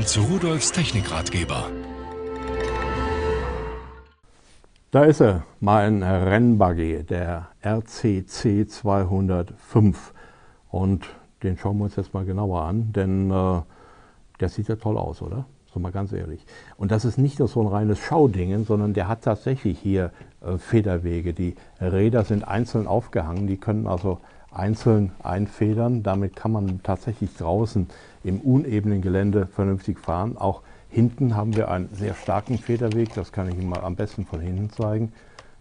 Willkommen zu Rudolfs Technikratgeber. Da ist er, mein Rennbuggy, der RCC 205. Und den schauen wir uns jetzt mal genauer an, denn äh, der sieht ja toll aus, oder? So mal ganz ehrlich. Und das ist nicht nur so ein reines Schaudingen, sondern der hat tatsächlich hier äh, Federwege. Die Räder sind einzeln aufgehangen, die können also einzeln einfedern. Damit kann man tatsächlich draußen im unebenen Gelände vernünftig fahren. Auch Hinten haben wir einen sehr starken Federweg, das kann ich Ihnen mal am besten von hinten zeigen.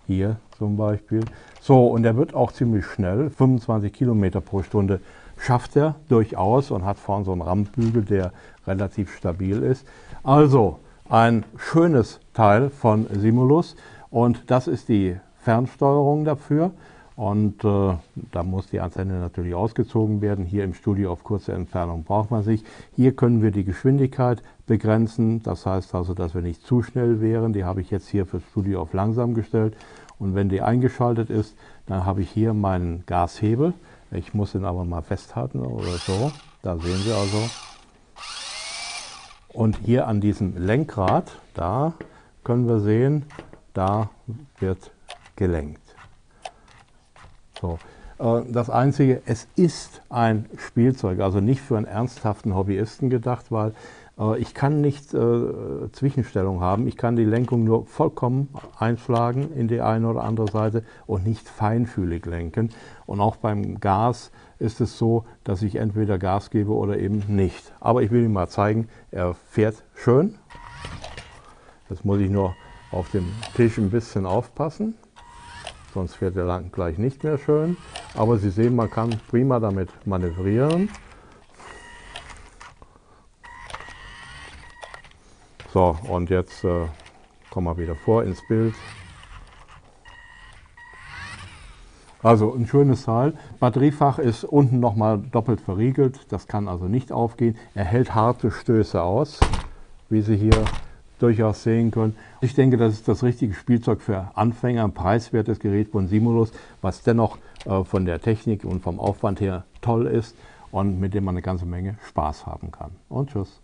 Hier zum Beispiel. So, und er wird auch ziemlich schnell, 25 Kilometer pro Stunde schafft er durchaus und hat vorne so einen Rammbügel, der relativ stabil ist. Also ein schönes Teil von Simulus und das ist die Fernsteuerung dafür. Und äh, da muss die Antenne natürlich ausgezogen werden. Hier im Studio auf kurze Entfernung braucht man sich. Hier können wir die Geschwindigkeit begrenzen. Das heißt also, dass wir nicht zu schnell wären. Die habe ich jetzt hier fürs Studio auf langsam gestellt. Und wenn die eingeschaltet ist, dann habe ich hier meinen Gashebel. Ich muss ihn aber mal festhalten oder so. Da sehen Sie also. Und hier an diesem Lenkrad, da können wir sehen, da wird gelenkt. So. Äh, das Einzige, es ist ein Spielzeug, also nicht für einen ernsthaften Hobbyisten gedacht, weil äh, ich kann nicht äh, Zwischenstellung haben. Ich kann die Lenkung nur vollkommen einschlagen in die eine oder andere Seite und nicht feinfühlig lenken. Und auch beim Gas ist es so, dass ich entweder Gas gebe oder eben nicht. Aber ich will Ihnen mal zeigen, er fährt schön. Jetzt muss ich nur auf dem Tisch ein bisschen aufpassen sonst fährt der Lang gleich nicht mehr schön. Aber Sie sehen, man kann prima damit manövrieren. So, und jetzt äh, kommen wir wieder vor ins Bild. Also ein schönes Teil. Batteriefach ist unten nochmal doppelt verriegelt. Das kann also nicht aufgehen. Er hält harte Stöße aus, wie Sie hier durchaus sehen können. Ich denke, das ist das richtige Spielzeug für Anfänger, ein preiswertes Gerät von Simulus, was dennoch äh, von der Technik und vom Aufwand her toll ist und mit dem man eine ganze Menge Spaß haben kann. Und tschüss.